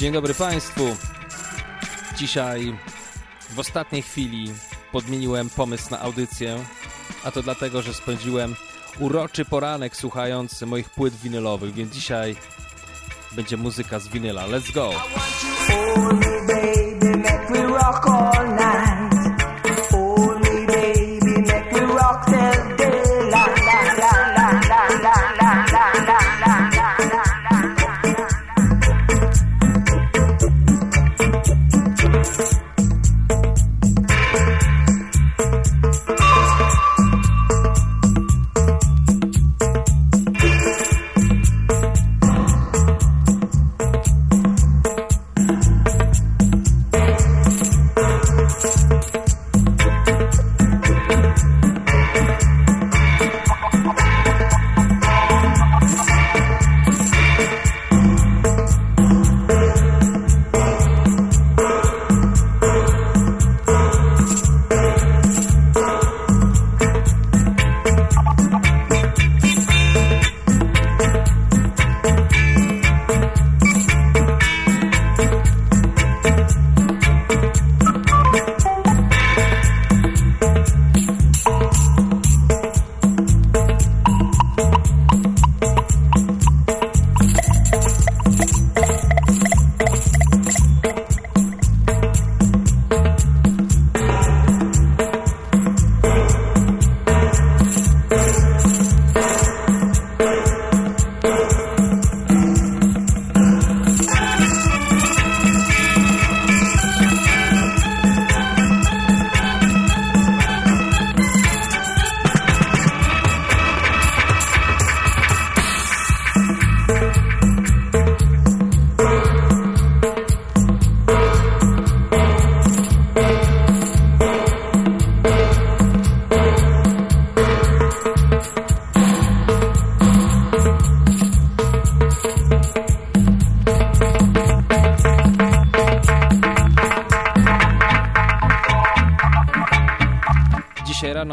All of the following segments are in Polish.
Dzień dobry Państwu. Dzisiaj w ostatniej chwili podmieniłem pomysł na audycję, a to dlatego, że spędziłem uroczy poranek słuchając moich płyt winylowych, więc dzisiaj będzie muzyka z winyla. Let's go!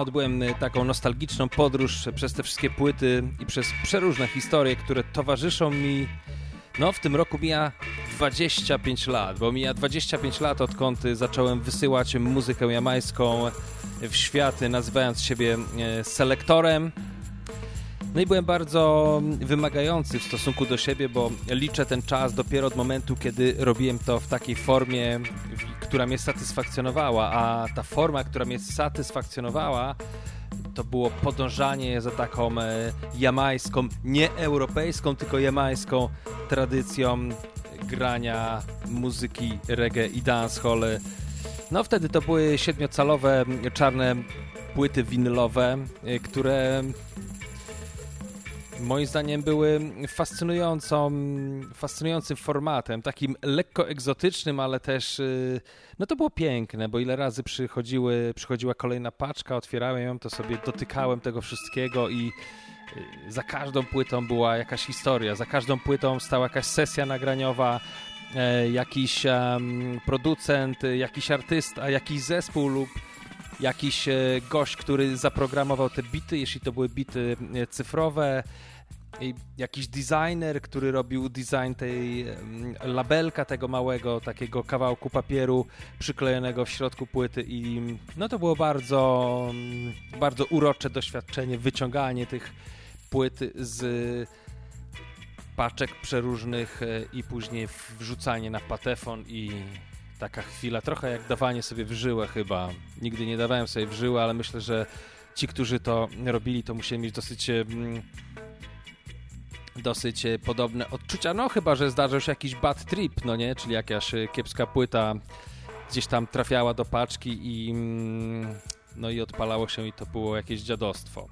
Odbyłem y, taką nostalgiczną podróż przez te wszystkie płyty i przez przeróżne historie, które towarzyszą mi. No, w tym roku mija 25 lat, bo mija 25 lat, odkąd zacząłem wysyłać muzykę jamańską w świat, nazywając siebie e, selektorem. No i byłem bardzo wymagający w stosunku do siebie, bo liczę ten czas dopiero od momentu, kiedy robiłem to w takiej formie, która mnie satysfakcjonowała, a ta forma, która mnie satysfakcjonowała, to było podążanie za taką e, jamańską, nie europejską, tylko jamańską tradycją grania muzyki reggae i dancehall. No wtedy to były siedmiocalowe czarne płyty winylowe, e, które moim zdaniem były fascynującą, fascynującym formatem, takim lekko egzotycznym, ale też y, no to było piękne, bo ile razy przychodziły, przychodziła kolejna paczka, otwierałem ją, to sobie dotykałem tego wszystkiego i y, za każdą płytą była jakaś historia, za każdą płytą stała jakaś sesja nagraniowa, e, jakiś producent, jakiś artysta, jakiś zespół lub jakiś e, gość, który zaprogramował te bity, jeśli to były bity e, cyfrowe, jakiś designer, który robił design tej labelka tego małego, takiego kawałku papieru przyklejonego w środku płyty i no to było bardzo, bardzo urocze doświadczenie, wyciąganie tych płyt z paczek przeróżnych e, i później wrzucanie na patefon i taka chwila, trochę jak dawanie sobie w żyłę chyba. Nigdy nie dawałem sobie w żyłę, ale myślę, że ci, którzy to robili, to musieli mieć dosyć dosyć e, podobne odczucia, no chyba, że zdarzył się jakiś bad trip, no nie, czyli jakaś e, kiepska płyta gdzieś tam trafiała do paczki i mm, no i odpalało się i to było jakieś dziadostwo.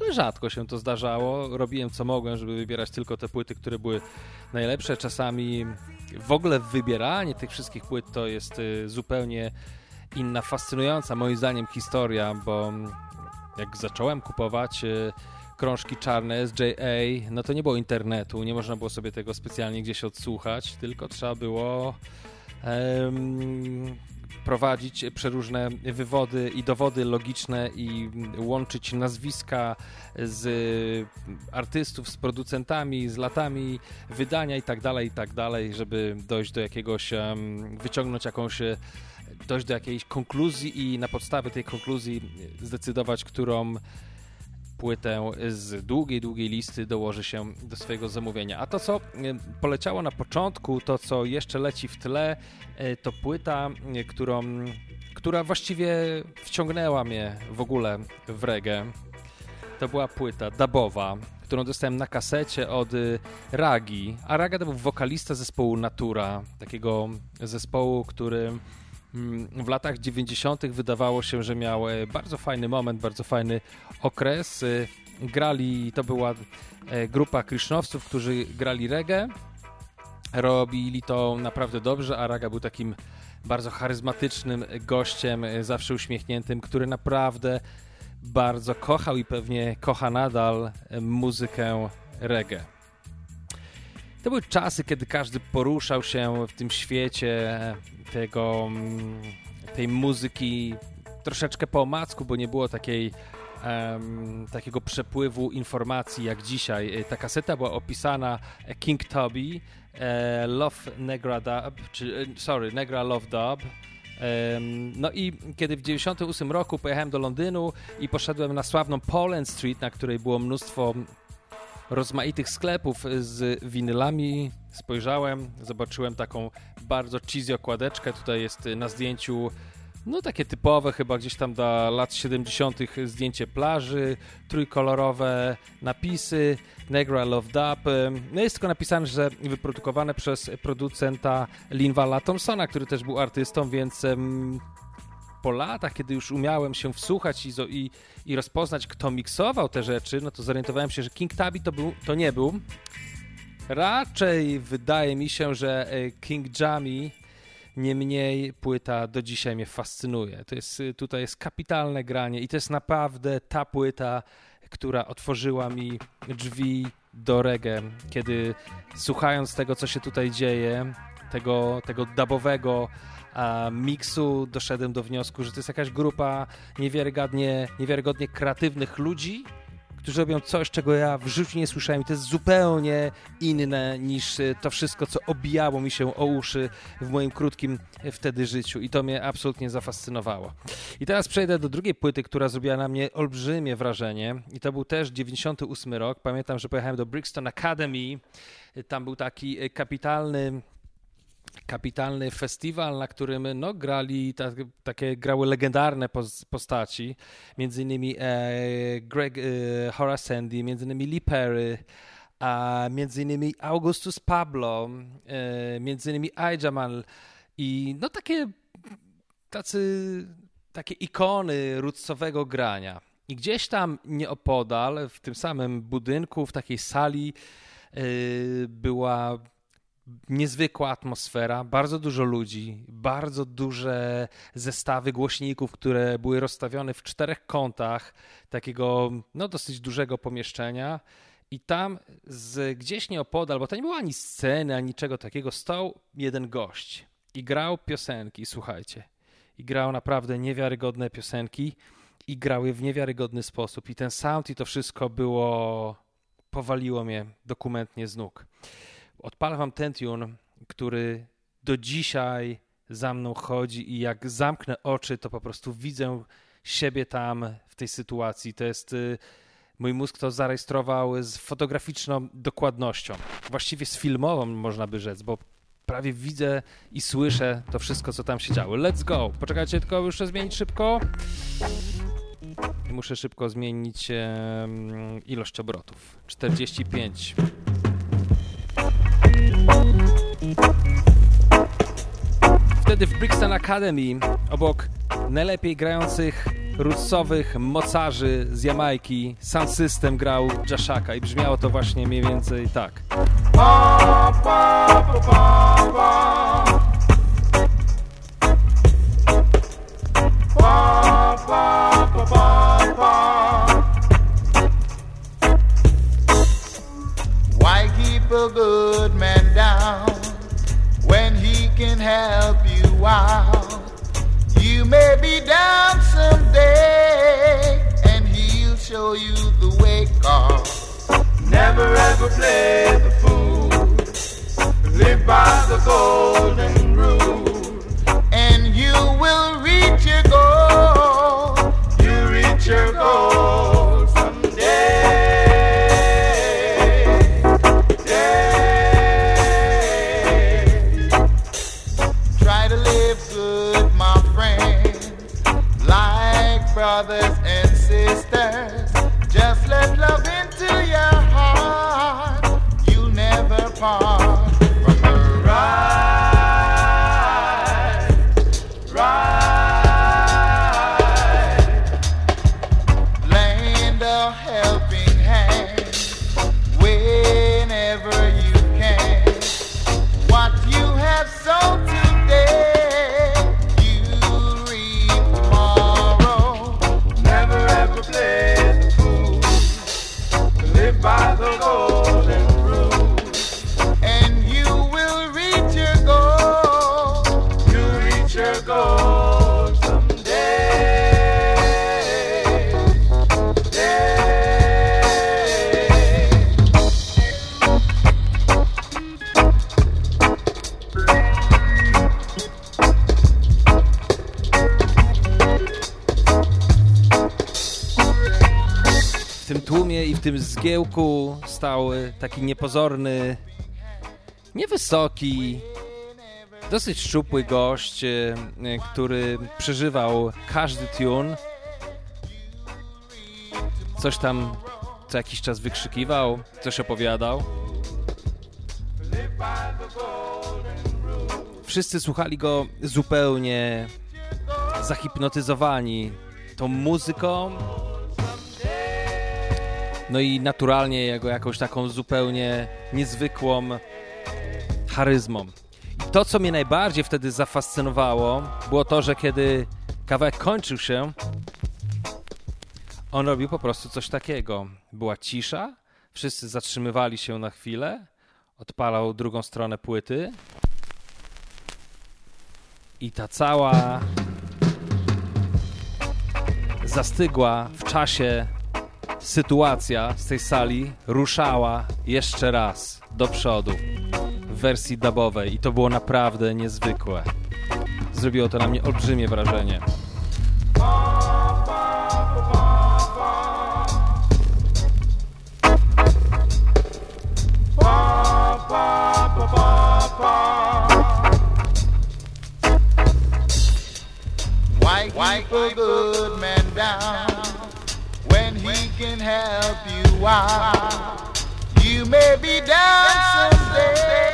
Ale rzadko się to zdarzało. Robiłem co mogłem, żeby wybierać tylko te płyty, które były najlepsze. Czasami w ogóle wybieranie tych wszystkich płyt to jest e, zupełnie inna, fascynująca moim zdaniem historia, bo jak zacząłem kupować krążki czarne z JA, no to nie było internetu, nie można było sobie tego specjalnie gdzieś odsłuchać, tylko trzeba było um, prowadzić przeróżne wywody i dowody logiczne i łączyć nazwiska z artystów, z producentami, z latami wydania i tak dalej, i tak dalej, żeby dojść do jakiegoś, wyciągnąć jakąś dojść do jakiejś konkluzji i na podstawie tej konkluzji zdecydować, którą płytę z długiej, długiej listy dołoży się do swojego zamówienia. A to, co poleciało na początku, to, co jeszcze leci w tle, e, to płyta, e, którą, która właściwie wciągnęła mnie w ogóle w reggae. To była płyta dubowa, którą dostałem na kasecie od e, Ragi. A Raga to był wokalista zespołu Natura, takiego zespołu, który w latach 90. wydawało się, że miał e, bardzo fajny moment, bardzo fajny okres. E, grali, to była e, grupa krisznowców, którzy grali reggae. Robili to naprawdę dobrze, a Raga był takim bardzo charyzmatycznym gościem, zawsze uśmiechniętym, który naprawdę bardzo kochał i pewnie kocha nadal muzykę reggae. To były czasy, kiedy każdy poruszał się w tym świecie tego, mm, tej muzyki troszeczkę po omacku, bo nie było takiej um, takiego przepływu informacji jak dzisiaj. Ta kaseta była opisana King Toby, e, Love Negra Dub, czy, e, sorry, Negra Love Dub. No i kiedy w 98 roku pojechałem do Londynu i poszedłem na sławną Poland Street, na której było mnóstwo rozmaitych sklepów z winylami. Spojrzałem, zobaczyłem taką bardzo cheesy okładeczkę. Tutaj jest na zdjęciu no takie typowe, chyba gdzieś tam do lat 70. zdjęcie plaży, trójkolorowe napisy, Negra Love Dub. No jest tylko napisane, że wyprodukowane przez producenta Linvala Thompsona, który też był artystą, więc po latach, kiedy już umiałem się wsłuchać i, i, i rozpoznać, kto miksował te rzeczy, no to zorientowałem się, że King Tabby to, był, to nie był. Raczej wydaje mi się, że e, King Jammy niemniej płyta do dzisiaj mnie fascynuje. To jest, tutaj jest kapitalne granie i to jest naprawdę ta płyta, która otworzyła mi drzwi do reggae, kiedy słuchając tego, co się tutaj dzieje, tego, tego dubowego miksu doszedłem do wniosku, że to jest jakaś grupa niewiarygodnie, niewiarygodnie kreatywnych ludzi, którzy robią coś, czego ja w życiu nie słyszałem i to jest zupełnie inne niż e, to wszystko, co obijało mi się o uszy w moim krótkim e, wtedy życiu i to mnie absolutnie zafascynowało. I teraz przejdę do drugiej płyty, która zrobiła na mnie olbrzymie wrażenie i to był też 98 rok. Pamiętam, że pojechałem do Brixton Academy, tam był taki e, kapitalny kapitalny festiwal, na którym no, grali ta, takie grały legendarne postaci, między innymi e, Greg e, Horace Sandy, między innymi Lee Perry, a między innymi Augustus Pablo, e, między innymi Jamal i no takie tacy takie ikony rutsowego grania. I gdzieś tam nieopodal, w tym samym budynku, w takiej sali e, była niezwykła atmosfera, bardzo dużo ludzi, bardzo duże zestawy głośników, które były rozstawione w czterech kątach takiego no, dosyć dużego pomieszczenia. I tam z, gdzieś nieopodal, bo to nie było ani sceny, ani niczego takiego, stał jeden gość i grał piosenki, słuchajcie. I grał naprawdę niewiarygodne piosenki i grały w niewiarygodny sposób. I ten sound i to wszystko było, powaliło mnie dokumentnie z nóg odpalę wam ten tune, który do dzisiaj za mną chodzi i jak zamknę oczy, to po prostu widzę siebie tam w tej sytuacji. To jest y, mój mózg to zarejestrował z fotograficzną dokładnością, właściwie z filmową można by rzec, bo prawie widzę i słyszę to wszystko, co tam się działo. Let's go! Poczekajcie, tylko muszę zmienić szybko. Muszę szybko zmienić ilość obrotów. 45. Wtedy w Brixton Academy obok najlepiej grających rootsowych mocarzy z Jamajki Sound System grał Jashaka i brzmiało to właśnie mniej więcej tak. Why keep a good man while. You may be down someday, and he'll show you the way, cause never ever play the fool. Live by the golden rule, and you will reach your goal. You reach your goal. Zgiełku stał taki niepozorny, niewysoki, dosyć szczupły gość, y, który przeżywał każdy tune. Coś tam co jakiś czas wykrzykiwał, coś opowiadał. Wszyscy słuchali go zupełnie zahipnotyzowani tą muzyką, no i naturalnie jego jakąś taką zupełnie niezwykłą charyzmą. I to, co mnie najbardziej wtedy zafascynowało, było to, że kiedy kawałek kończył się, on robił po prostu coś takiego. Była cisza, wszyscy zatrzymywali się na chwilę, odpalał drugą stronę płyty i ta cała zastygła w czasie sytuacja z tej sali ruszała jeszcze raz do przodu w wersji dubowej i to było naprawdę niezwykłe. Zrobiło to na mnie olbrzymie wrażenie. Keep a good down can help you out? You may be down someday.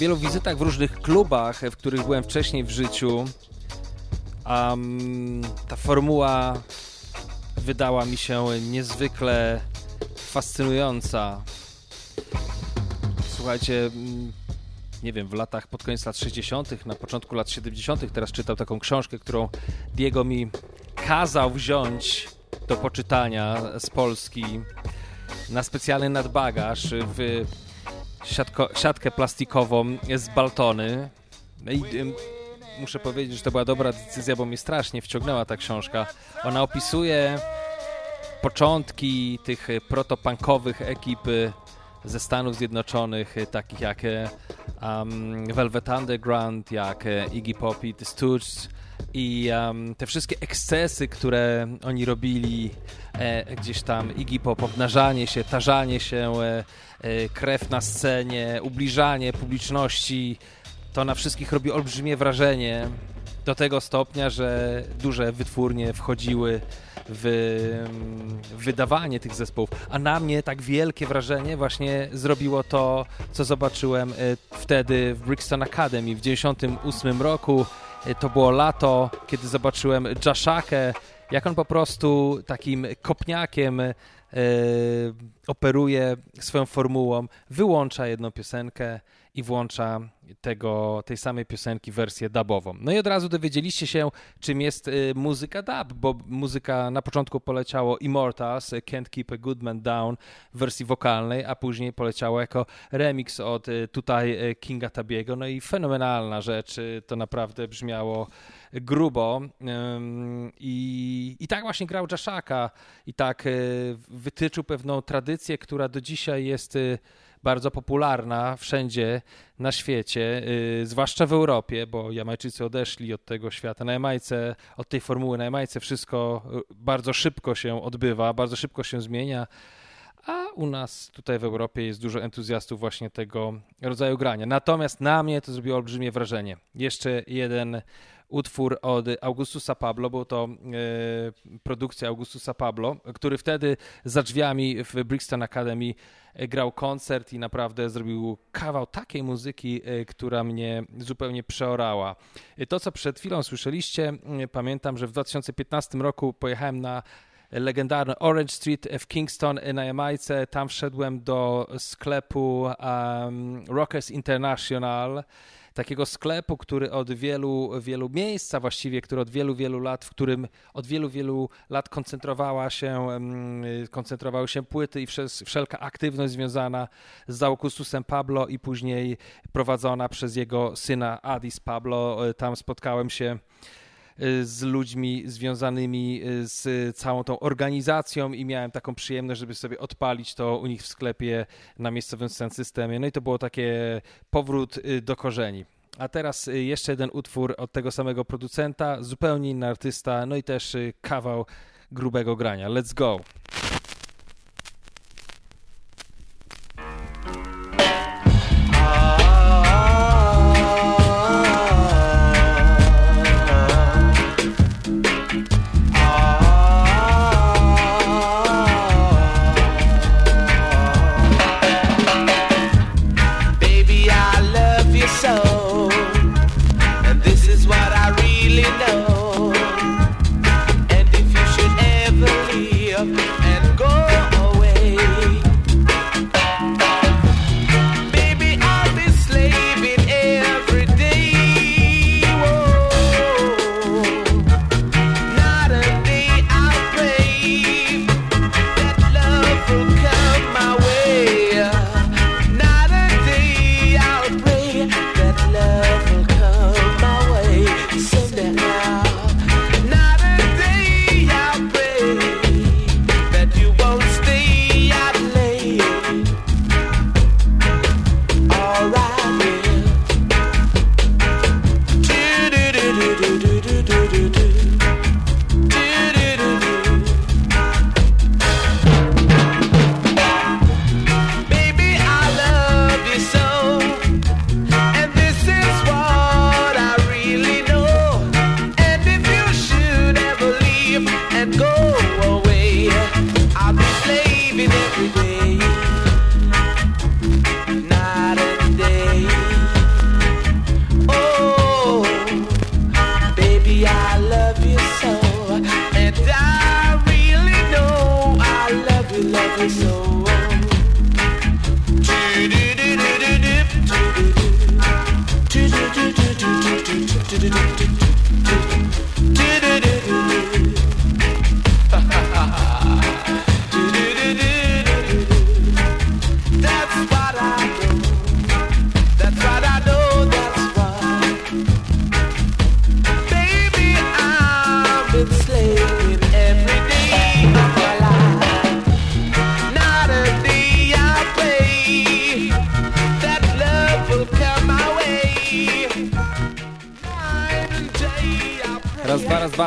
Wielu wizytach w różnych klubach, w których byłem wcześniej w życiu, um, ta formuła wydała mi się niezwykle fascynująca. Słuchajcie, nie wiem, w latach, pod koniec lat 60., na początku lat 70., teraz czytał taką książkę, którą Diego mi kazał wziąć do poczytania z Polski na specjalny nadbagaż w siatko, siatkę plastikową z Baltony. No I ym, muszę powiedzieć, że to była dobra decyzja, bo mnie strasznie wciągnęła ta książka. Ona opisuje początki tych y, protopunkowych ekip y, ze Stanów Zjednoczonych, y, takich jak um, Velvet Underground, jak Iggy Pop i The Stooges, i um, te wszystkie ekscesy, które oni robili e, gdzieś tam, Iggy Pop, obnażanie się, tarzanie się, e, e, krew na scenie, ubliżanie publiczności, to na wszystkich robi olbrzymie wrażenie do tego stopnia, że duże wytwórnie wchodziły w, w wydawanie tych zespołów, a na mnie tak wielkie wrażenie właśnie zrobiło to, co zobaczyłem e, wtedy w Brixton Academy w 98 roku. E, to było lato, kiedy zobaczyłem Jashakę, jak on po prostu takim kopniakiem e, operuje swoją formułą, wyłącza jedną piosenkę i włącza tego, tej samej piosenki wersję dubową. No i od razu dowiedzieliście się, czym jest y, muzyka dub, bo muzyka na początku poleciało Immortals, Can't Keep a Good Man Down w wersji wokalnej, a później poleciało jako remix od y, tutaj y, Kinga Tabiego. No i fenomenalna rzecz, to naprawdę brzmiało grubo i, i tak właśnie grał Jaszaka i tak wytyczył pewną tradycję, która do dzisiaj jest bardzo popularna wszędzie na świecie, yy, zwłaszcza w Europie, bo Jamajczycy odeszli od tego świata. Na Jamajce, od tej formuły na Jamajce wszystko y, bardzo szybko się odbywa, bardzo szybko się zmienia. A u nas tutaj w Europie jest dużo entuzjastów właśnie tego rodzaju grania. Natomiast na mnie to zrobiło olbrzymie wrażenie. Jeszcze jeden utwór od Augustusa Pablo, bo to e, produkcja Augustusa Pablo, który wtedy za drzwiami w Brixton Academy e, grał koncert i naprawdę zrobił kawał takiej muzyki, e, która mnie zupełnie przeorała. To, co przed chwilą słyszeliście, pamiętam, że w 2015 roku pojechałem na legendarny Orange Street w Kingston na Jamajce. Tam wszedłem do sklepu um, Rockers International takiego sklepu, który od wielu, wielu miejsca właściwie, który od wielu, wielu lat, w którym od wielu, wielu lat koncentrowała się, koncentrowały się płyty i wszelka aktywność związana z Augustusem Pablo i później prowadzona przez jego syna Adis Pablo. E, tam spotkałem się z ludźmi związanymi y, z całą tą organizacją i miałem taką przyjemność, żeby sobie odpalić to u nich w sklepie na miejscowym systemie. No i to było takie powrót y, do korzeni. A teraz jeszcze jeden utwór od tego samego producenta, zupełnie inny artysta, no i też kawał grubego grania. Let's go!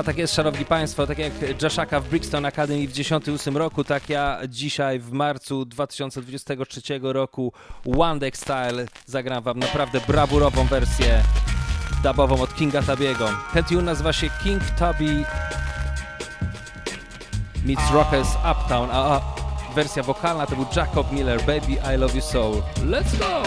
Tak jest, szanowni państwo, tak jak Jashaka w Brixton Academy w 98 roku, tak ja dzisiaj w marcu 2023 roku One Deck Style zagram wam naprawdę brawurową wersję dubową od Kinga Tabiego. Ten tune nazywa się King Tubby meets Rockers Uptown, a, a wersja wokalna to był Jacob Miller, Baby I Love You So. Let's go!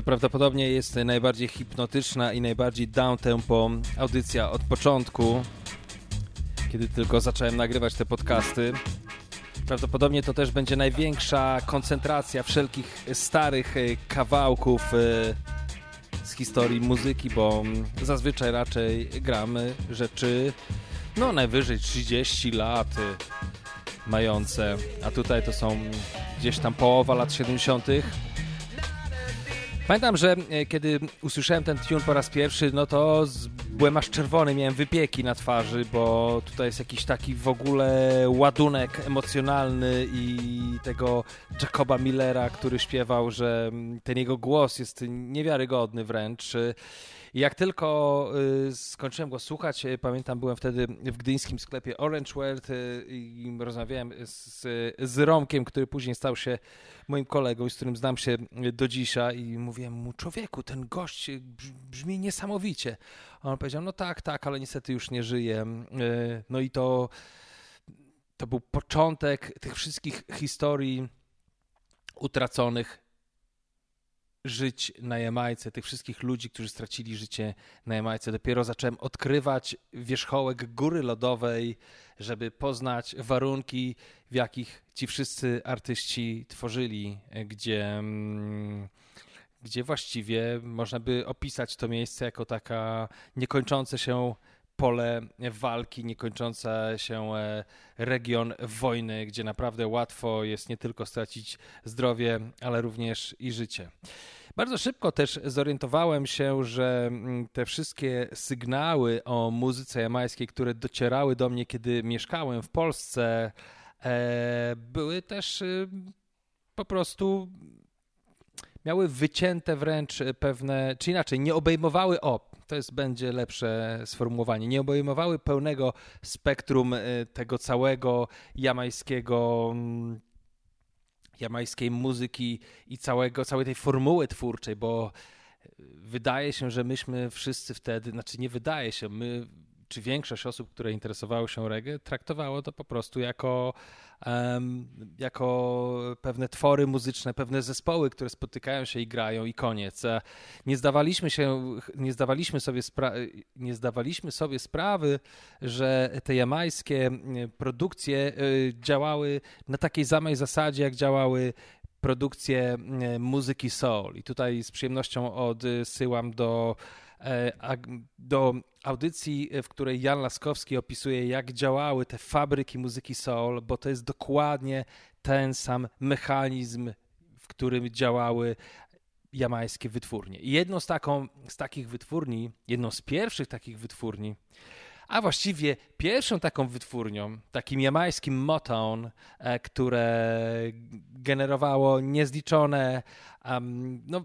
Prawdopodobnie jest najbardziej hipnotyczna i najbardziej down-tempo audycja od początku, kiedy tylko zacząłem nagrywać te podcasty. Prawdopodobnie to też będzie największa koncentracja wszelkich starych e, kawałków e, z historii muzyki, bo zazwyczaj raczej gramy rzeczy no najwyżej 30 lat e, mające, a tutaj to są gdzieś tam połowa lat 70. Pamiętam, że e, kiedy usłyszałem ten tune po raz pierwszy, no to byłem aż czerwony, miałem wypieki na twarzy, bo tutaj jest jakiś taki w ogóle ładunek emocjonalny i tego Jacoba Millera, który śpiewał, że ten jego głos jest niewiarygodny wręcz. I jak tylko y, skończyłem go słuchać, y, pamiętam, byłem wtedy w gdyńskim sklepie Orange World y, i rozmawiałem z, z Romkiem, który później stał się moim kolegą, z którym znam się do dzisiaj i mówiłem mu, człowieku, ten gość brzmi niesamowicie. A on powiedział, no tak, tak, ale niestety już nie żyje. No i to, to był początek tych wszystkich historii utraconych żyć na Jamajce, tych wszystkich ludzi, którzy stracili życie na Jamajce. Dopiero zacząłem odkrywać wierzchołek góry lodowej, żeby poznać warunki, w jakich ci wszyscy artyści tworzyli, gdzie, mm, gdzie właściwie można by opisać to miejsce jako taka niekończące się pole walki, niekończąca się e, region wojny, gdzie naprawdę łatwo jest nie tylko stracić zdrowie, ale również i życie. Bardzo szybko też zorientowałem się, że mm, te wszystkie sygnały o muzyce jamańskiej, które docierały do mnie, kiedy mieszkałem w Polsce, e, były też y, po prostu miały wycięte wręcz pewne, czy inaczej, nie obejmowały, o, to jest, będzie lepsze sformułowanie, nie obejmowały pełnego spektrum y, tego całego jamańskiego mm, jamańskiej muzyki i całego, całej tej formuły twórczej, bo wydaje się, że myśmy wszyscy wtedy, znaczy nie wydaje się, my czy większość osób, które interesowały się reggae, traktowało to po prostu jako, um, jako pewne twory muzyczne, pewne zespoły, które spotykają się i grają i koniec. Nie zdawaliśmy się, nie zdawaliśmy sobie, spra- nie zdawaliśmy sobie sprawy, że te jamańskie produkcje y, działały na takiej samej zasadzie, jak działały produkcje muzyki soul. I tutaj z przyjemnością odsyłam do E, do audycji, w której Jan Laskowski opisuje, jak działały te fabryki muzyki soul, bo to jest dokładnie ten sam mechanizm, w którym działały jamańskie wytwórnie. I jedną z, taką, z takich wytwórni, jedną z pierwszych takich wytwórni, a właściwie pierwszą taką wytwórnią, takim jamańskim Motown, e, które generowało niezliczone, um, no,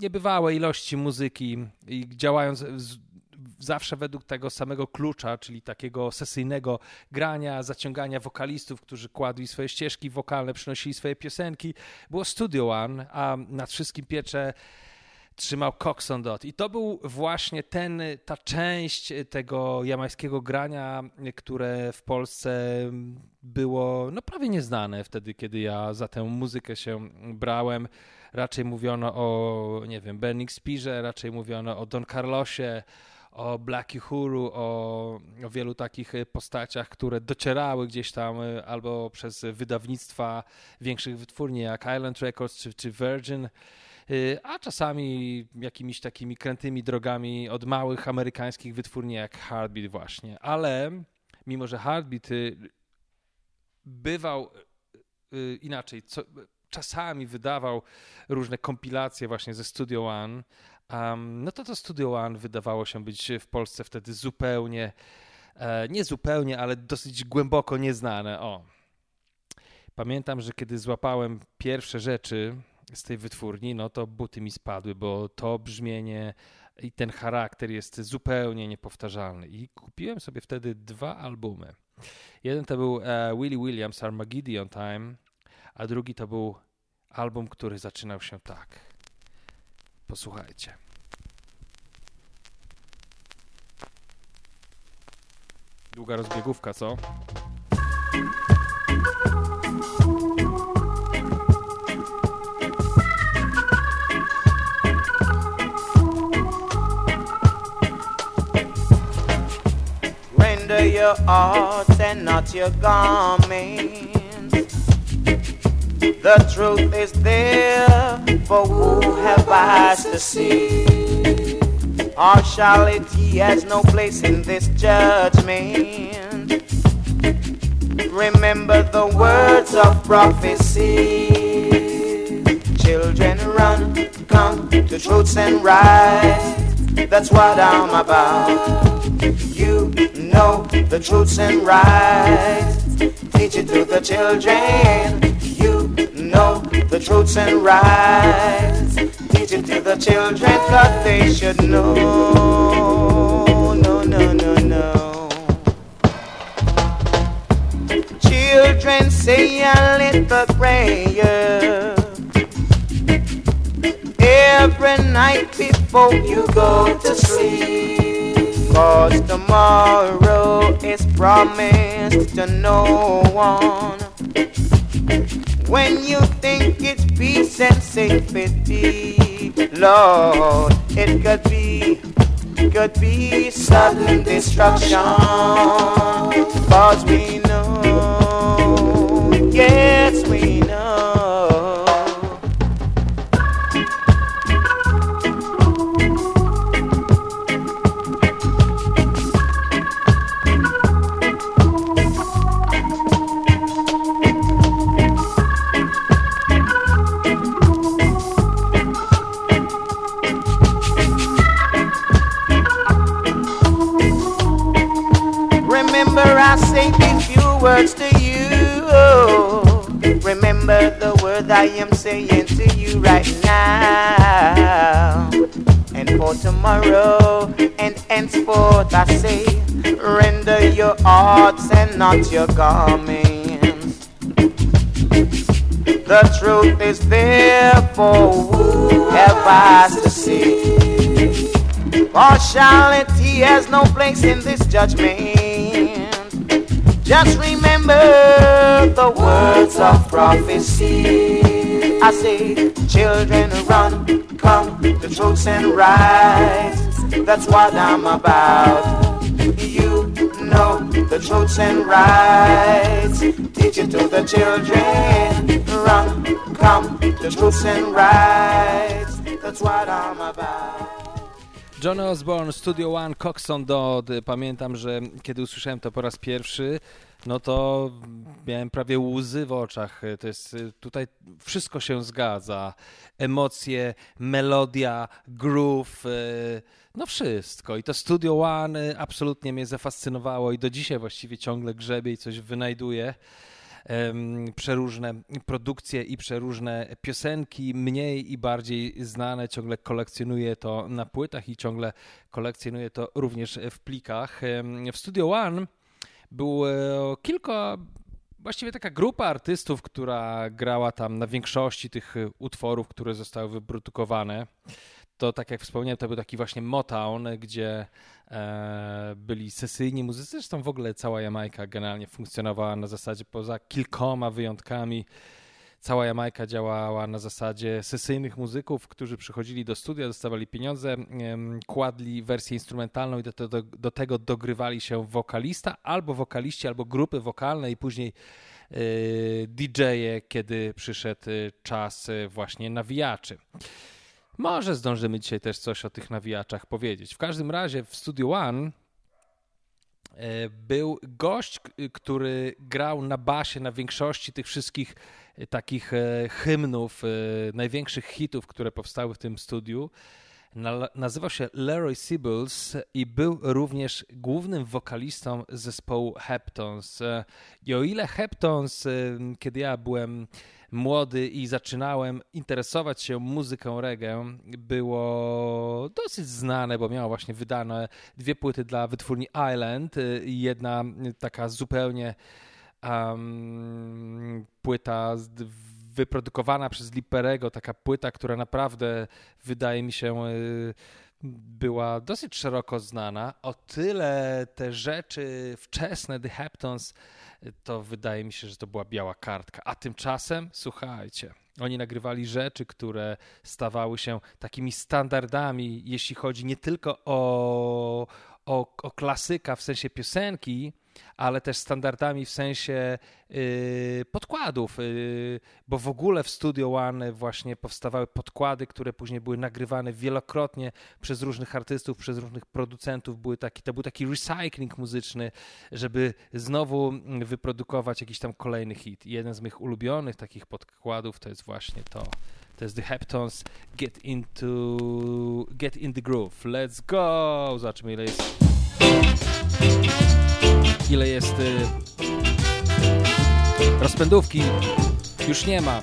niebywałe ilości muzyki i działając zawsze według tego samego klucza, czyli takiego sesyjnego grania, zaciągania wokalistów, którzy kładli swoje ścieżki wokalne, przynosili swoje piosenki. Było Studio One, a nad wszystkim piecze trzymał Coxon Dot. I to był właśnie ten, ta część tego jamańskiego grania, które w Polsce było no, prawie nieznane wtedy, kiedy ja za tę muzykę się brałem. Raczej mówiono o, nie wiem, Bernie Spearze, raczej mówiono o Don Carlosie, o Black Uhuru, o, o, wielu takich postaciach, które docierały gdzieś tam albo przez wydawnictwa większych wytwórni jak Island Records czy, czy Virgin. Y, a czasami jakimiś takimi krętymi drogami od małych amerykańskich wytwórni jak Heartbeat właśnie. Ale mimo, że Heartbeat y, bywał y, inaczej, co, czasami wydawał różne kompilacje właśnie ze Studio One, um, no to to Studio One wydawało się być w Polsce wtedy zupełnie, e, nie zupełnie, ale dosyć głęboko nieznane. O. Pamiętam, że kiedy złapałem pierwsze rzeczy, z tej wytwórni, no to buty mi spadły, bo to brzmienie i ten charakter jest zupełnie niepowtarzalny. I kupiłem sobie wtedy dwa albumy. Jeden to był uh, Willie Williams Armageddon Time, a drugi to był album, który zaczynał się tak. Posłuchajcie. Długa rozbiegówka, co? under your heart and not your garments. The truth is there for who have eyes to see. Partiality has no place in this judgment. Remember the words of prophecy. Children run, come to truths and rights. That's what I'm about. You know the truths and rights. Teach it to the children. Know the truths and rights. Teach it to the children, cause they should know. No, no, no, no. Children say a little prayer every night before you go to sleep. Cause tomorrow is promised to no one. When you think it's peace and safety, Lord, it could be, could be sudden destruction. Cause we know, yes, we know. Words to you. Oh. remember the words I am saying to you right now. And for tomorrow and henceforth I say, render your hearts and not your garments. The truth is there for eyes to see. Partiality has no place in this judgment. Just remember the words of prophecy. I say, children run, come to truths and rights. That's what I'm about. You know the truths and rights. Teach it to the children. Run, come to truths and rights. That's what I'm about. John Osborne, Studio One, Coxon Dodd. Pamiętam, że kiedy usłyszałem to po raz pierwszy, no to miałem prawie łzy w oczach. To jest tutaj wszystko się zgadza. Emocje, melodia, groove, no wszystko. I to Studio One absolutnie mnie zafascynowało i do dzisiaj właściwie ciągle grzebie i coś wynajduję przeróżne produkcje i przeróżne piosenki, mniej i bardziej znane. Ciągle kolekcjonuję to na płytach i ciągle kolekcjonuję to również w plikach. W Studio One było kilka właściwie taka grupa artystów, która grała tam na większości tych utworów, które zostały wyprodukowane to tak jak wspomniałem, to był taki właśnie Motown, gdzie e, byli sesyjni muzycy. Zresztą w ogóle cała Jamajka generalnie funkcjonowała na zasadzie, poza kilkoma wyjątkami, cała Jamajka działała na zasadzie sesyjnych muzyków, którzy przychodzili do studia, dostawali pieniądze, e, kładli wersję instrumentalną i do, do, do tego dogrywali się wokalista, albo wokaliści, albo grupy wokalne i później e, DJ-e, kiedy przyszedł czas e, właśnie nawijaczy. Może zdążymy dzisiaj też coś o tych nawijaczach powiedzieć. W każdym razie w Studio One e, był gość, który grał na basie na większości tych wszystkich e, takich e, hymnów, największych hitów, które powstały w tym studiu. Nazywał się Leroy Sibbles i był również głównym wokalistą zespołu Heptons. I o ile Heptons, kiedy ja byłem młody i zaczynałem interesować się muzyką reggae, było dosyć znane, bo miało właśnie wydane dwie płyty dla wytwórni Island i jedna taka zupełnie um, płyta wyprodukowana przez Lipperego, taka płyta, która naprawdę wydaje mi się y, była dosyć szeroko znana. O tyle te rzeczy wczesne The Heptons to wydaje mi się, że to była biała kartka. A tymczasem, słuchajcie, oni nagrywali rzeczy, które stawały się takimi standardami, jeśli chodzi nie tylko o, o, o klasyka w sensie piosenki, ale też standardami w sensie yy, podkładów, yy, bo w ogóle w Studio One właśnie powstawały podkłady, które później były nagrywane wielokrotnie przez różnych artystów, przez różnych producentów. Były taki, to był taki recycling muzyczny, żeby znowu wyprodukować jakiś tam kolejny hit. I jeden z moich ulubionych takich podkładów to jest właśnie to. To jest The Heptons Get Into Get in the Groove. Let's go! Zobaczmy ile jest ile jest y, rozpędówki. Już nie ma.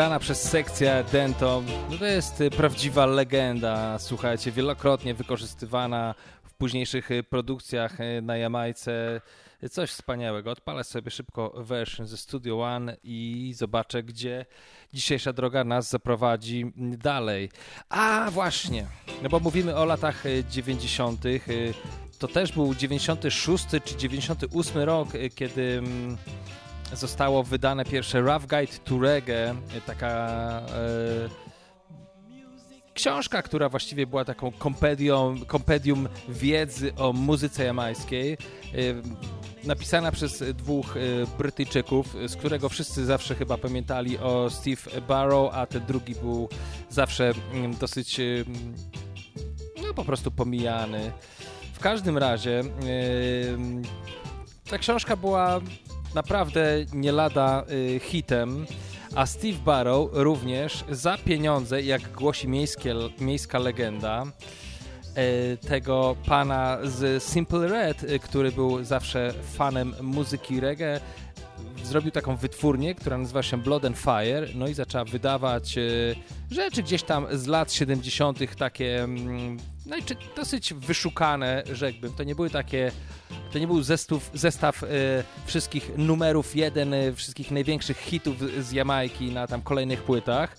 Grana przez sekcję Dento, no to jest prawdziwa legenda, słuchajcie, wielokrotnie wykorzystywana w późniejszych produkcjach na Jamajce. Coś wspaniałego. Odpalę sobie szybko version ze Studio One i zobaczę, gdzie dzisiejsza droga nas zaprowadzi dalej. A właśnie, no bo mówimy o latach 90. To też był 96 czy 98 rok, kiedy mm, zostało wydane pierwsze Rough Guide to Reggae, taka e, książka, która właściwie była taką kompedium, kompedium wiedzy o muzyce jamańskiej. E, napisana przez dwóch e, Brytyjczyków, z którego wszyscy zawsze chyba pamiętali o Steve Barrow, a ten drugi był zawsze mm, dosyć no po prostu pomijany. W każdym razie ta książka była naprawdę nie lada y, hitem, a Steve Barrow również za pieniądze, jak głosi miejskie, miejska legenda, y, tego pana z Simple Red, y, który był zawsze fanem muzyki reggae, zrobił taką wytwórnię, która nazywa się Blood and Fire, no i zaczęła wydawać rzeczy gdzieś tam z lat 70., takie mm, no i dosyć wyszukane, rzekłbym. To nie były takie, to nie był zestaw, zestaw y, wszystkich numerów jeden, y, wszystkich największych hitów z Jamajki na tam kolejnych płytach.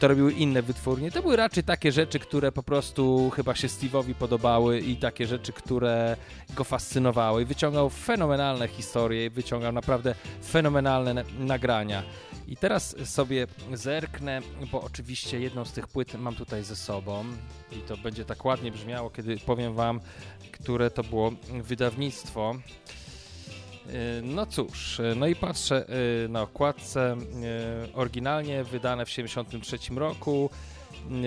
To robiły inne wytwórnie. To były raczej takie rzeczy, które po prostu chyba się Steve'owi podobały i takie rzeczy, które go fascynowały. Wyciągał fenomenalne historie, wyciągał naprawdę fenomenalne nagrania. I teraz sobie zerknę, bo oczywiście jedną z tych płyt mam tutaj ze sobą i to będzie tak ładnie brzmiało, kiedy powiem Wam, które to było wydawnictwo. Y, no cóż, y, no i patrzę y, na okładce, oryginalnie wydane w 1973 roku,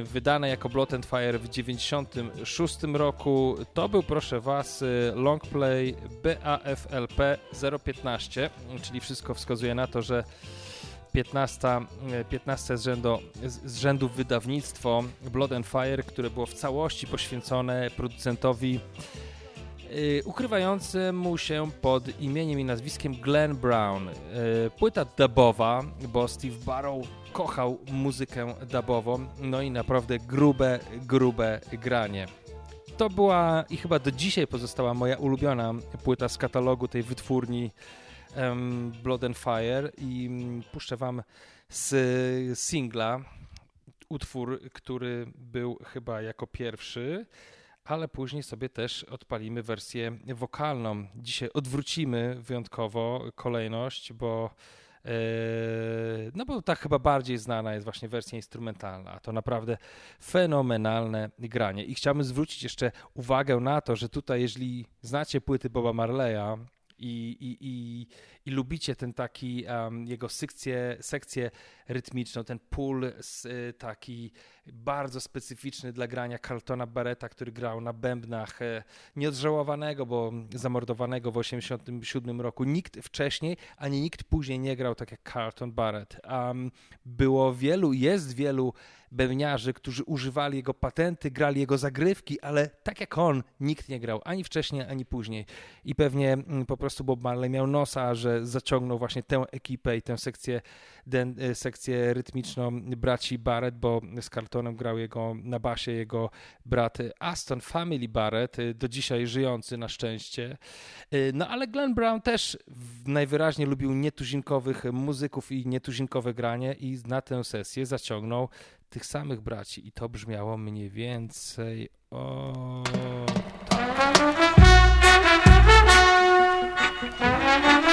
wydane jako Blood and Fire w 1996 roku. To był, proszę Was, longplay BAFLP 015, czyli wszystko wskazuje na to, że 15, 15 z, rzędu, z rzędu wydawnictwo Blood and Fire, które było w całości poświęcone producentowi ukrywającemu się pod imieniem i nazwiskiem Glenn Brown. Yy, płyta dubowa, bo Steve Barrow kochał muzykę dubową, no i naprawdę grube, grube granie. To była i chyba do dzisiaj pozostała moja ulubiona płyta z katalogu tej wytwórni um, Blood and Fire i um, puszczę wam z singla utwór, który był chyba jako pierwszy, ale później sobie też odpalimy wersję wokalną. Dzisiaj odwrócimy wyjątkowo kolejność, bo e, no bo ta chyba bardziej znana jest właśnie wersja instrumentalna. To naprawdę fenomenalne granie. I chciałbym zwrócić jeszcze uwagę na to, że tutaj, jeżeli znacie płyty Boba Marleya, i, i, i, i lubicie ten taki um, jego sekcję, sekcję rytmiczną, ten pull taki bardzo specyficzny dla grania Carltona Barretta, który grał na bębnach e, nieodżałowanego, bo zamordowanego w 1987 roku. Nikt wcześniej, ani nikt później nie grał tak jak Carlton Barrett. Um, było wielu, jest wielu bębniarzy, którzy używali jego patenty, grali jego zagrywki, ale tak jak on, nikt nie grał ani wcześniej, ani później. I pewnie mm, po prostu Bob Marley miał nosa, że zaciągnął właśnie tę ekipę i tę sekcję, den, e, sekcję rytmiczną braci Barrett, bo z Carltonem grał jego na basie jego brat Aston Family Barrett, e, do dzisiaj żyjący na szczęście. E, no ale Glenn Brown też najwyraźniej lubił nietuzinkowych muzyków i nietuzinkowe granie i na tę sesję zaciągnął tych samych braci i to brzmiało mniej więcej o tak.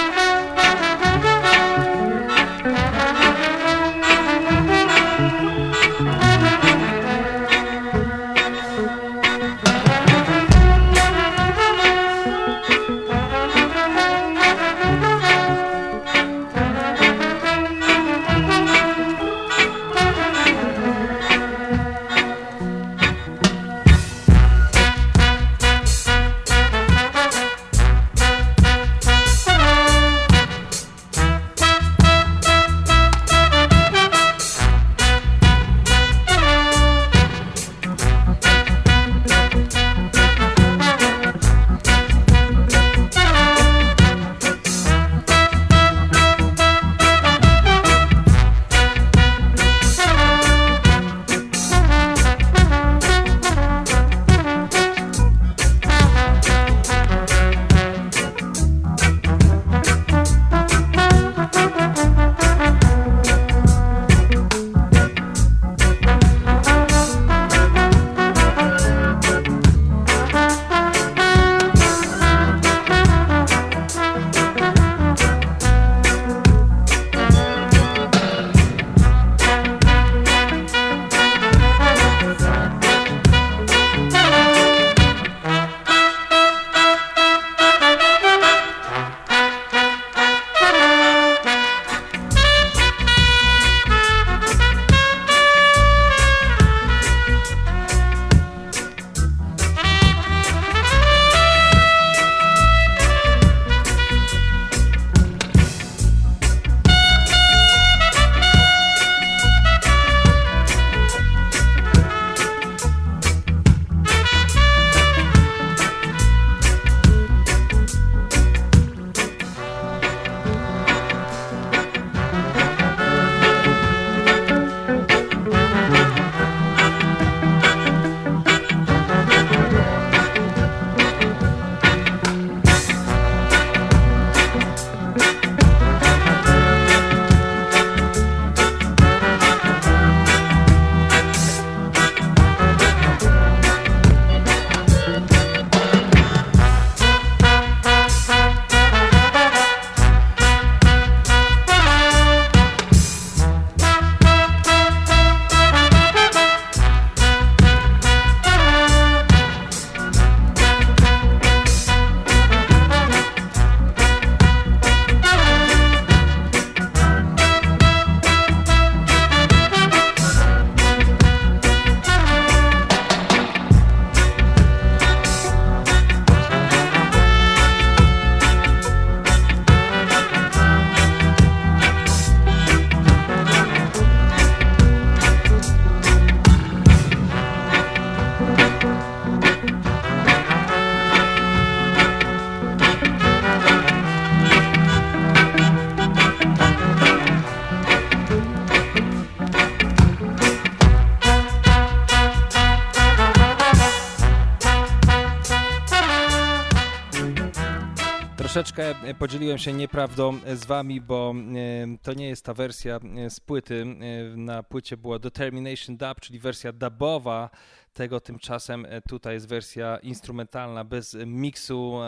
Troszeczkę podzieliłem się nieprawdą z wami, bo e, to nie jest ta wersja e, z płyty. E, na płycie była Determination Dub, czyli wersja dubowa tego. Tymczasem tutaj jest wersja instrumentalna, bez miksu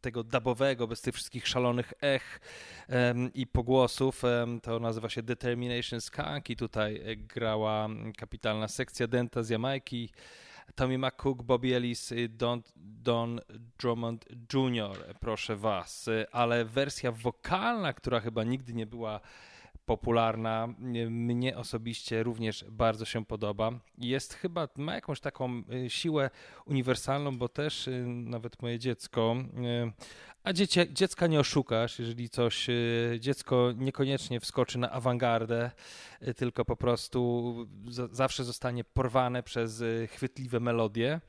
tego dubowego, bez tych wszystkich szalonych ech i pogłosów. To nazywa się Determination Skunk i tutaj grała kapitalna sekcja Denta z Jamajki. Tommy McCook, Bobby Ellis, y, Don, Don Drummond Jr., proszę was. Y, ale wersja wokalna, która chyba nigdy nie była popularna, y, mnie osobiście również bardzo się podoba. Jest chyba, ma jakąś taką siłę uniwersalną, bo też nawet moje dziecko a dziecię, dziecka nie oszukasz, jeżeli coś, y, dziecko niekoniecznie wskoczy na awangardę, y, tylko po prostu zawsze zostanie porwane przez y, chwytliwe melodie.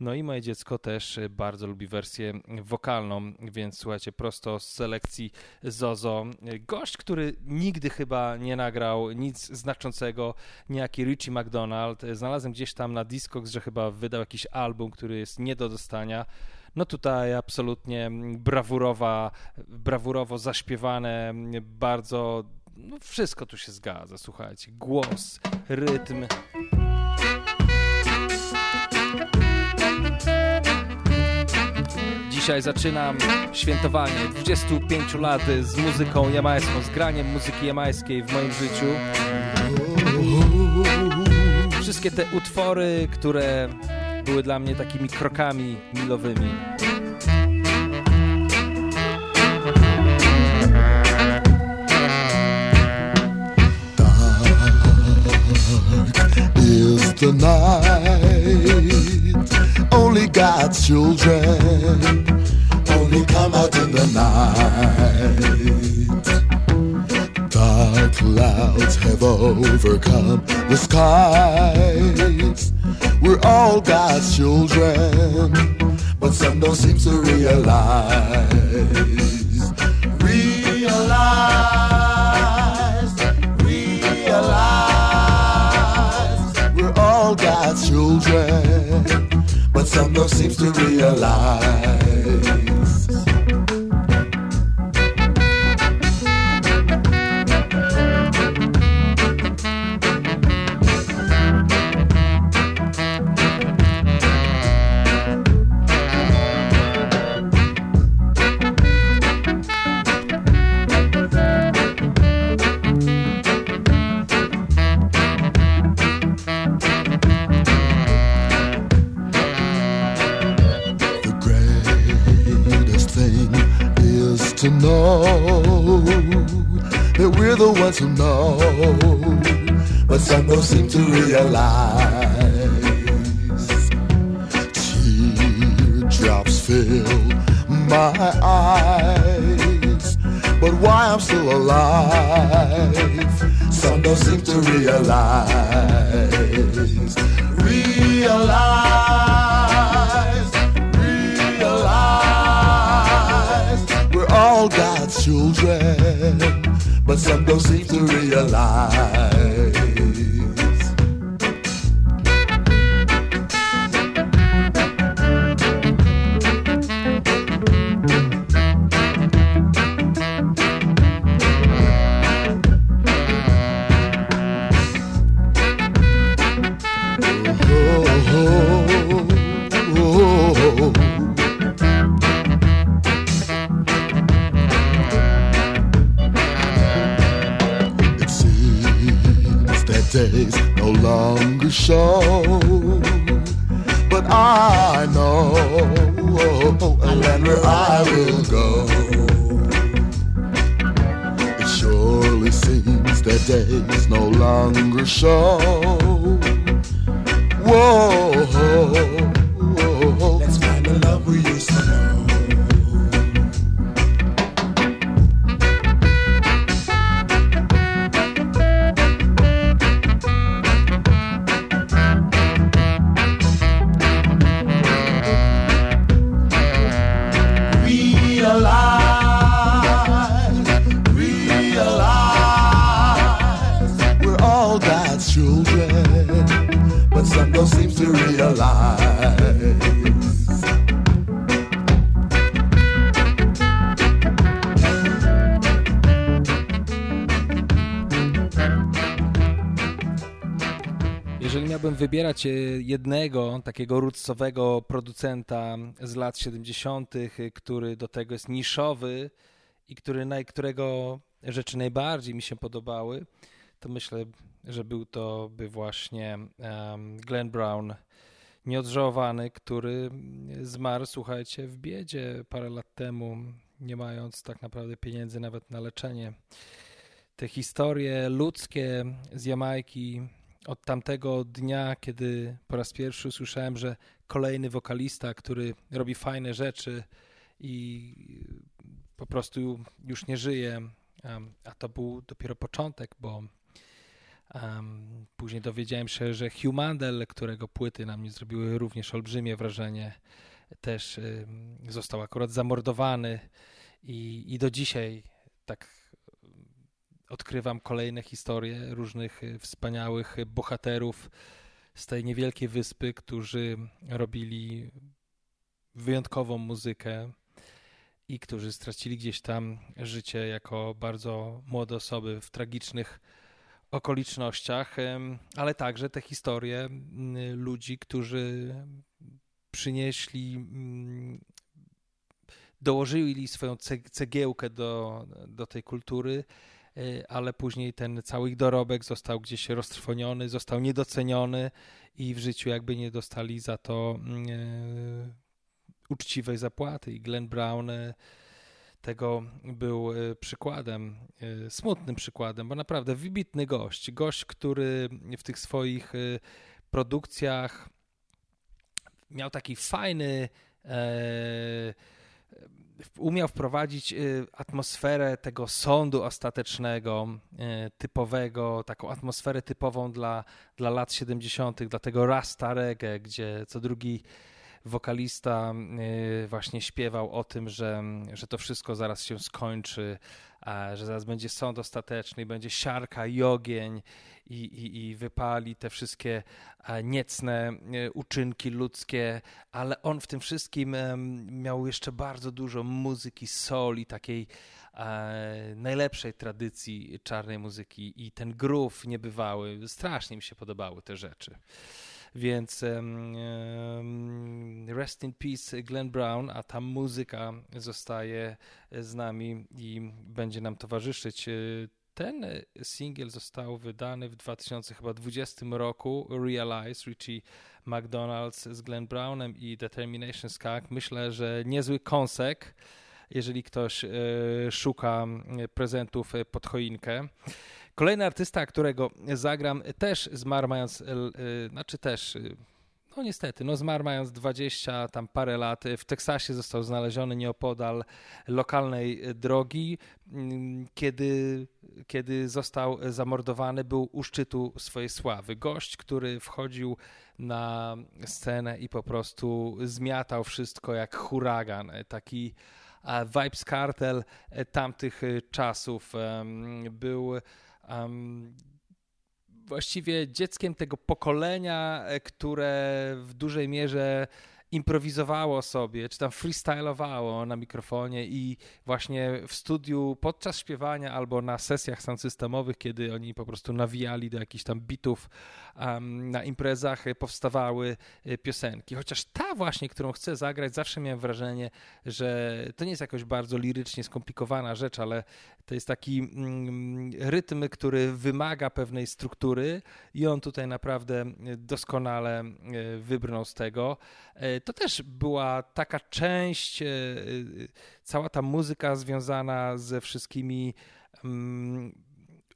No i moje dziecko też bardzo lubi wersję wokalną, więc słuchajcie, prosto z selekcji Zozo. Gość, który nigdy chyba nie nagrał nic znaczącego, niejaki Richie McDonald. Znalazłem gdzieś tam na Discogs, że chyba wydał jakiś album, który jest nie do dostania. No tutaj absolutnie brawurowa, brawurowo zaśpiewane, bardzo, no wszystko tu się zgadza, słuchajcie, głos, rytm. Dzisiaj zaczynam świętowanie 25 lat z muzyką jamańską, z graniem muzyki jamańskiej w moim życiu. Wszystkie te utwory, które były dla mnie takimi krokami milowymi. is the night. Only God's children only come out in the night. Dark clouds have overcome the skies. We're all God's children, but some don't seem to realize. Realize, realize. We're all God's children, but some don't seem to realize. Fill my eyes, but why I'm still alive, some don't seem to realize. Realize, realize, we're all God's children but some don't seem to realize. Wybierać e, jednego takiego rutsowego producenta z lat 70., e, który do tego jest niszowy i który, którego rzeczy najbardziej mi się podobały, to myślę, że był to by właśnie Glenn Brown, nieodżałowany, który zmarł, słuchajcie, w biedzie parę lat temu, nie mając tak naprawdę pieniędzy nawet na leczenie. Te historie ludzkie z Jamajki od tamtego dnia, kiedy po raz pierwszy usłyszałem, że kolejny wokalista, który robi fajne rzeczy i po prostu już nie żyje, a to był dopiero początek, bo później dowiedziałem się, że Hugh Mandel, którego płyty na mnie zrobiły również olbrzymie wrażenie, też został akurat zamordowany i, i do dzisiaj tak odkrywam kolejne historie różnych y, wspaniałych bohaterów z tej niewielkiej wyspy, którzy robili wyjątkową muzykę i którzy stracili gdzieś tam życie jako bardzo młode osoby w tragicznych okolicznościach, ale także te historie ludzi, którzy przynieśli, dołożyli swoją cegiełkę do, do tej kultury ale później ten cały ich dorobek został gdzieś roztrwoniony, został niedoceniony i w życiu jakby nie dostali za to y, uczciwej zapłaty. I Glenn Brown y, tego był przykładem, smutnym przykładem, bo naprawdę wybitny gość. Gość, który w tych swoich produkcjach miał taki fajny e, umiał wprowadzić y, atmosferę tego sądu ostatecznego, y, typowego, taką atmosferę typową dla, dla lat 70., dla tego Rasta Reggae, gdzie co drugi wokalista y, właśnie śpiewał o tym, że, że to wszystko zaraz się skończy, że zaraz będzie sąd ostateczny, będzie siarka i ogień i, i, i wypali te wszystkie niecne e, uczynki ludzkie, ale on w tym wszystkim miał jeszcze bardzo dużo muzyki soli, takiej najlepszej tradycji czarnej muzyki i ten groove niebywały. Strasznie mi się podobały te rzeczy. Więc um, rest in peace Glenn Brown, a ta muzyka zostaje z nami i będzie nam towarzyszyć. Ten singiel został wydany w 2020 roku. Realize, Richie McDonald's z Glenn Brownem i Determination Skunk. Myślę, że niezły kąsek, jeżeli ktoś e, szuka prezentów pod choinkę. Kolejny artysta, którego zagram, też zmarł mając, e, znaczy też, e, no niestety, no zmarł mając 20 tam parę lat. W Teksasie został znaleziony nieopodal lokalnej drogi. Mm, kiedy, kiedy został zamordowany, był u szczytu swojej sławy. Gość, który wchodził na scenę i po prostu zmiatał wszystko jak huragan. Taki Vibes Cartel tamtych czasów był um, właściwie dzieckiem tego pokolenia, e, które w dużej mierze improwizowało sobie, czy tam freestylowało na mikrofonie i właśnie w studiu podczas śpiewania albo na sesjach sound systemowych, kiedy oni po prostu nawijali do jakichś tam bitów um, na imprezach, e, powstawały e, piosenki. Chociaż ta właśnie, którą chcę zagrać, zawsze miałem wrażenie, że to nie jest jakoś bardzo lirycznie skomplikowana rzecz, ale to jest taki mm, rytm, który wymaga pewnej struktury i on tutaj naprawdę doskonale e, wybrnął z tego. E, to też była taka część, e, cała ta muzyka związana ze wszystkimi mm,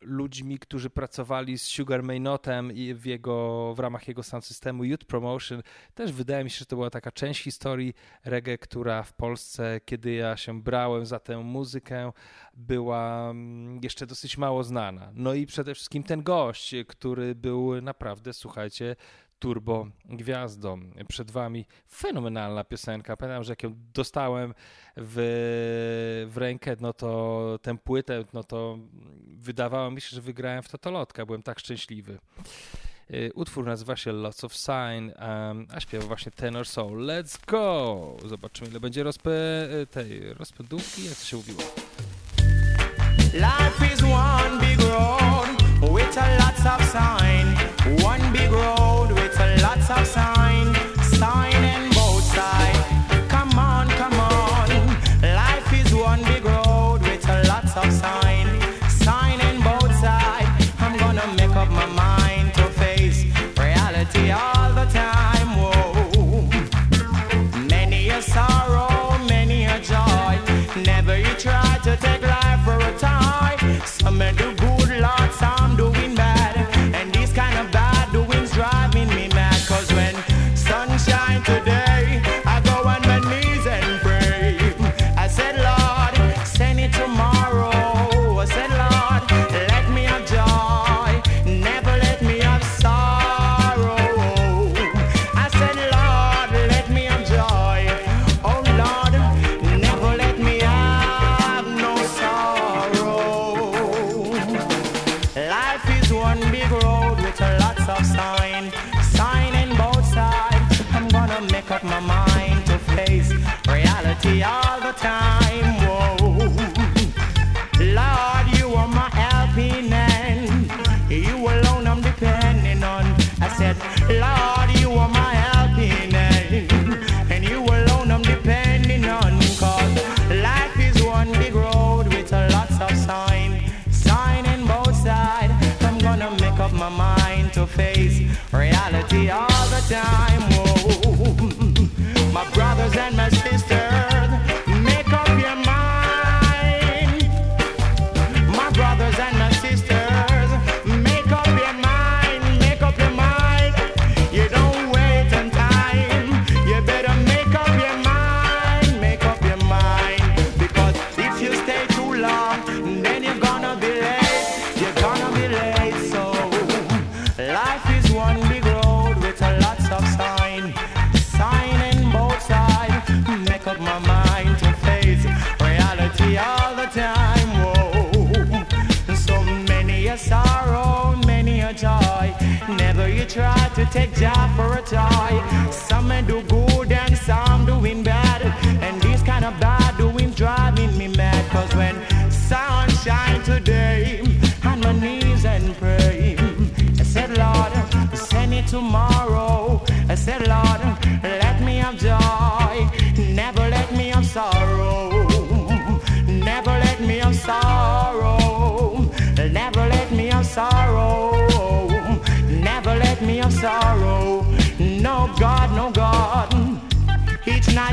ludźmi, którzy pracowali z Sugar Maynotem i w, jego, w ramach jego systemu Youth Promotion. Też wydaje mi się, że to była taka część historii reggae, która w Polsce, kiedy ja się brałem za tę muzykę, była mm, jeszcze dosyć mało znana. No i przede wszystkim ten gość, który był naprawdę, słuchajcie, turbo gwiazdą. Przed wami fenomenalna piosenka. Pamiętam, że jak ją dostałem w, w rękę, no to tę płytę, no to wydawało mi się, że wygrałem w Totolotka. Byłem tak szczęśliwy. Y, utwór nazywa się Lots of Sign, a śpiewa właśnie Tenor Soul. Let's go! Zobaczymy, ile będzie rozpę tej rozpędówki, jak to się mówiło. Life is one big road with a lots of sign. One big road of sign. time. Take job for a toy. Some men do good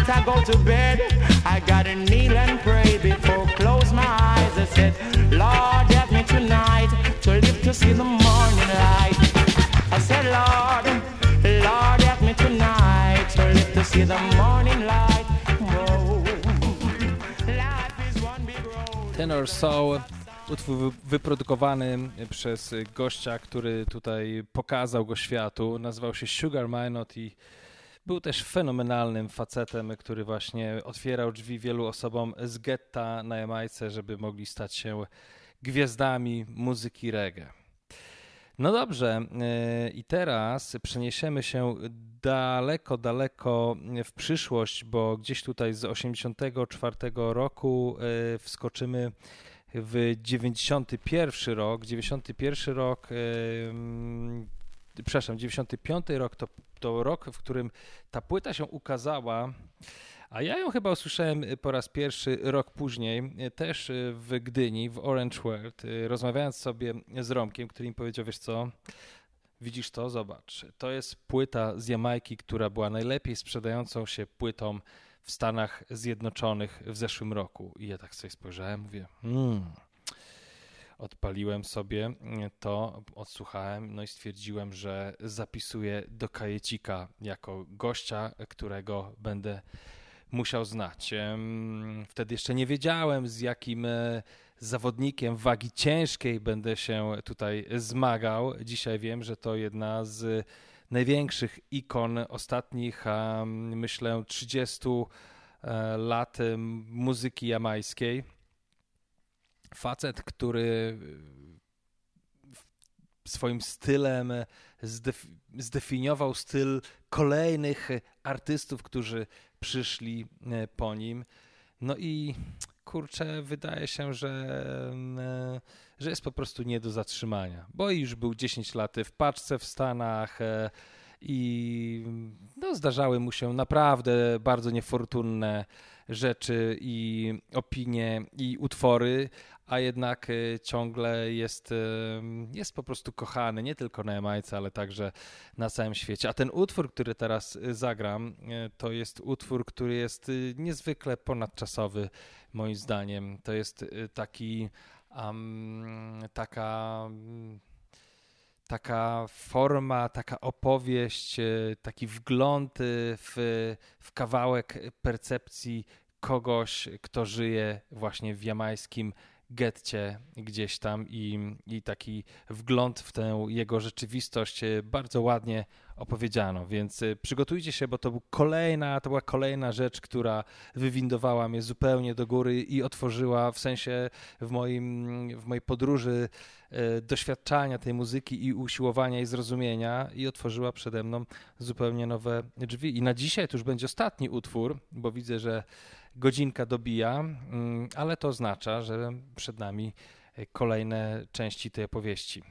night I go to bed, I gotta kneel and pray before close my eyes. I said, Lord, help me tonight to live to see the morning light. I said, Lord, Lord, help me tonight to live to see the morning light. Whoa. Tenor Soul, utwór wy- wyprodukowany przez gościa, który tutaj pokazał go światu. Nazywał się Sugar Minot i był też fenomenalnym facetem, który właśnie otwierał drzwi wielu osobom z getta na Jamajce, żeby mogli stać się gwiazdami muzyki reggae. No dobrze, yy, i teraz przeniesiemy się daleko, daleko w przyszłość, bo gdzieś tutaj z 84 roku yy, wskoczymy w 91 rok. 91 rok, yy, przepraszam, 95 rok to, to rok, w którym ta płyta się ukazała. A ja ją chyba usłyszałem po raz pierwszy rok później, też w Gdyni, w Orange World, rozmawiając sobie z Romkiem, który mi powiedział, wiesz co, widzisz to, zobacz, to jest płyta z Jamajki, która była najlepiej sprzedającą się płytą w Stanach Zjednoczonych w zeszłym roku. I ja tak sobie spojrzałem, mówię, hmm. Odpaliłem sobie to, odsłuchałem, no i stwierdziłem, że zapisuję do kajecika jako gościa, którego będę musiał znać. Wtedy jeszcze nie wiedziałem, z jakim e, zawodnikiem wagi ciężkiej będę się tutaj zmagał. Dzisiaj wiem, że to jedna z największych ikon ostatnich, a myślę, 30 e, lat muzyki jamańskiej. Facet, który swoim stylem zdef zdefiniował styl kolejnych artystów, którzy przyszli e, po nim. No i kurczę, wydaje się, że, e, że jest po prostu nie do zatrzymania, bo już był 10 lat w paczce w Stanach e, i no, zdarzały mu się naprawdę bardzo niefortunne rzeczy i opinie i utwory, a jednak e, ciągle jest, e, jest po prostu kochany nie tylko na Jamajce, ale także na całym świecie. A ten utwór, który teraz e, zagram, to jest utwór, który jest niezwykle ponadczasowy, moim zdaniem. To jest taki, um, taka taka forma, taka opowieść, taki wgląd w, w kawałek percepcji kogoś, kto żyje właśnie w jamańskim getcie gdzieś tam i, i taki wgląd w tę jego rzeczywistość bardzo ładnie opowiedziano, więc przygotujcie się, bo to, był kolejna, to była kolejna rzecz, która wywindowała mnie zupełnie do góry i otworzyła w sensie w, moim, w mojej podróży e, doświadczania tej muzyki i usiłowania i zrozumienia i otworzyła przede mną zupełnie nowe drzwi. I na dzisiaj to już będzie ostatni utwór, bo widzę, że godzinka dobija, ale to oznacza, że przed nami kolejne części tej opowieści.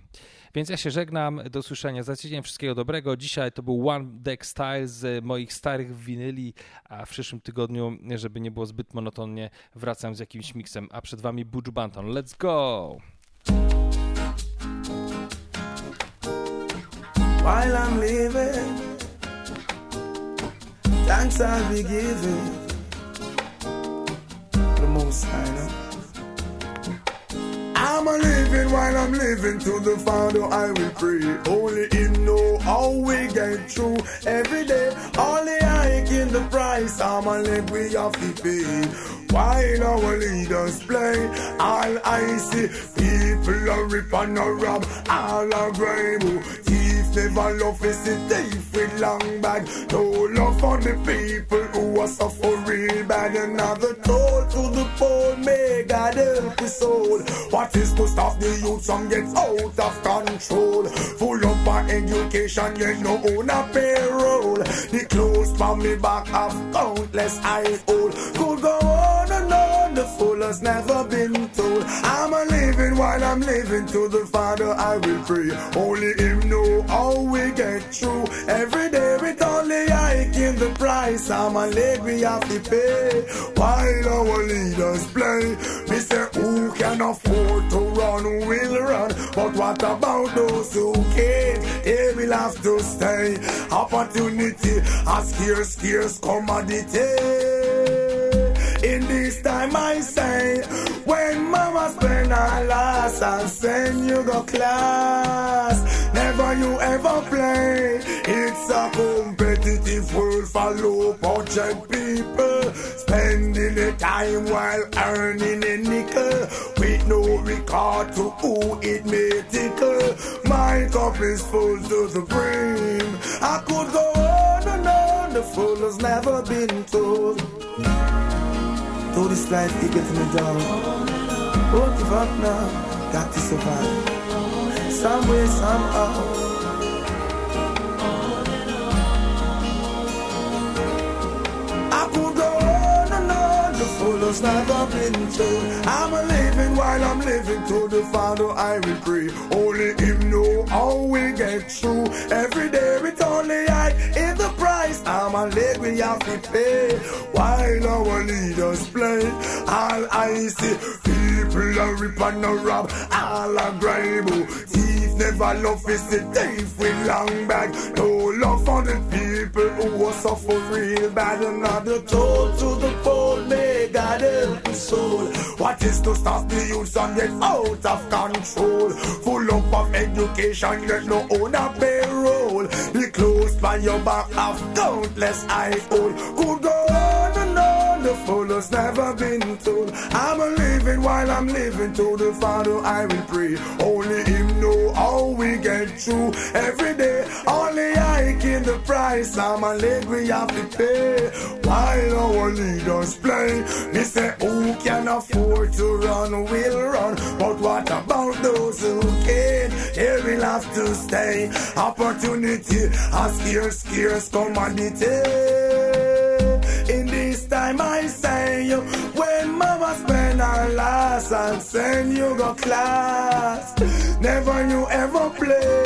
Więc ja się żegnam, do usłyszenia za tydzień, wszystkiego dobrego. Dzisiaj to był One Deck Style z moich starych winyli, a w przyszłym tygodniu, żeby nie było zbyt monotonnie, wracam z jakimś miksem, a przed wami Butch Banton. Let's go! while I'm living. Thanks I'll be giving. The most I know. I'm a living while I'm living to the Father I will pray. Only Him know how we get through every day. Only I in the price. I'm a live we have to pay. While our leaders play, all I see people are rip and a rob, all are grave. Never love is the thief with long bag. No love for the people who are suffer real bad. Another toll to the poor, may God help the soul. What is to stop the youth from get out of control? Full up on education, get no own a payroll. The clothes from me back have countless I hold. Could go has never been told. I'm a living while I'm living to the Father I will pray. Only Him know how we get through. Every day with only I in the price. I'm a leg we have to pay. While our leaders play, me say who can afford to run will run. But what about those who can't? They will have to stay. Opportunity, a scarce, scarce commodity. In this time I say, when mama spend her last and send you go class, never you ever play. It's a competitive world for low budget people, spending the time while earning a nickel, with no regard to who it may tickle. My cup is full to the brim. I could go on and on, the fool has never been told. Though this life it gets me down Won't give up now, got to survive Some way, somehow has never been told I'm a living while I'm living to the Father I will pray. Only Him know how we get through. Every day with only I in the price. I'm a leg we have to pay. While our leaders play All I see people are rip and a rob All are grime. Thief never love is the thief with long bag. No love for the people who are suffer real bad Another toll to the soul What is to stop the youth and get out of control? Full up of education get no own a payroll. The clothes by your back of countless eyes hold Could go on and on The has never been told. I'm a living while I'm living to the Father I will pray. Only Him know how we get through. Every day Only I can the price. I'm a leg we have to pay. While our leaders play Me say who can afford to run? Will run. But what about those who can't They will have to stay. Opportunity a scarce, scarce commodity time I say you When mama spend her last And send you go class. Never you ever play.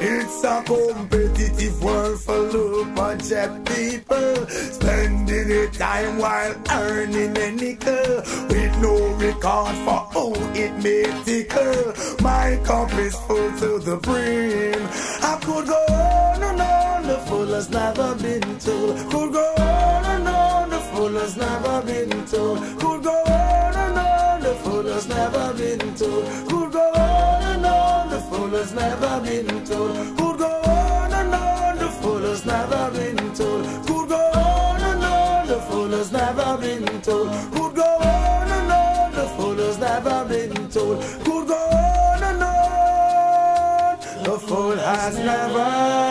It's a competitive world for low budget people Spending the time while earning a nickel. With no regard for who it may tickle. My cup is full to the brim. I could go on and on The fool has never been told. Could go has never been told Could go on and on The fool has never been told Could go on and on The fool has never been told Could go on and on The fool has never been told Could go on and on The fool has never been told Could go on and on The fool has never been told Could go on and on The fool has never